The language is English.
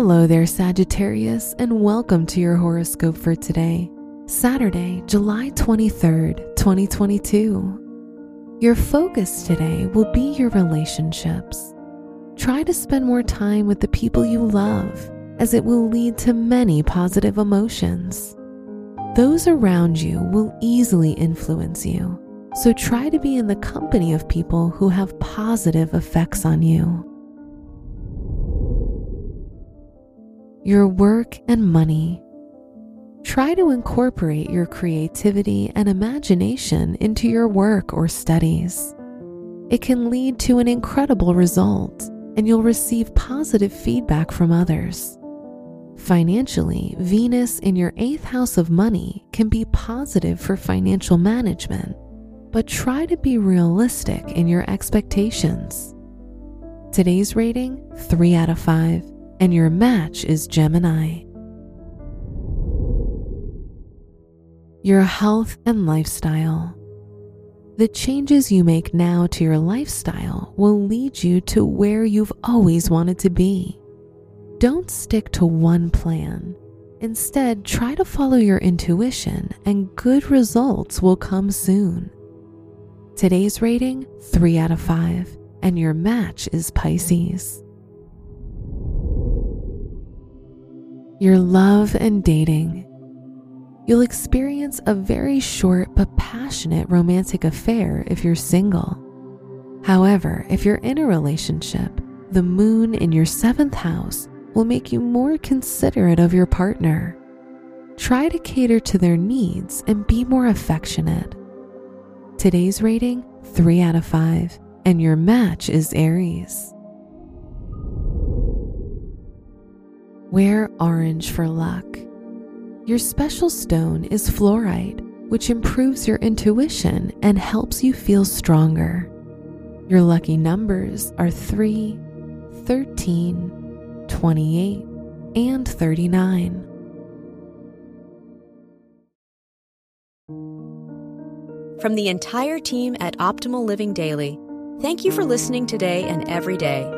Hello there, Sagittarius, and welcome to your horoscope for today, Saturday, July 23rd, 2022. Your focus today will be your relationships. Try to spend more time with the people you love, as it will lead to many positive emotions. Those around you will easily influence you, so try to be in the company of people who have positive effects on you. Your work and money. Try to incorporate your creativity and imagination into your work or studies. It can lead to an incredible result, and you'll receive positive feedback from others. Financially, Venus in your eighth house of money can be positive for financial management, but try to be realistic in your expectations. Today's rating 3 out of 5, and your match is Gemini. Your health and lifestyle. The changes you make now to your lifestyle will lead you to where you've always wanted to be. Don't stick to one plan. Instead, try to follow your intuition, and good results will come soon. Today's rating 3 out of 5, and your match is Pisces. Your love and dating. You'll experience a very short but passionate romantic affair if you're single. However, if you're in a relationship, the moon in your seventh house will make you more considerate of your partner. Try to cater to their needs and be more affectionate. Today's rating 3 out of 5, and your match is Aries. Wear orange for luck. Your special stone is fluorite, which improves your intuition and helps you feel stronger. Your lucky numbers are 3, 13, 28, and 39. From the entire team at Optimal Living Daily, thank you for listening today and every day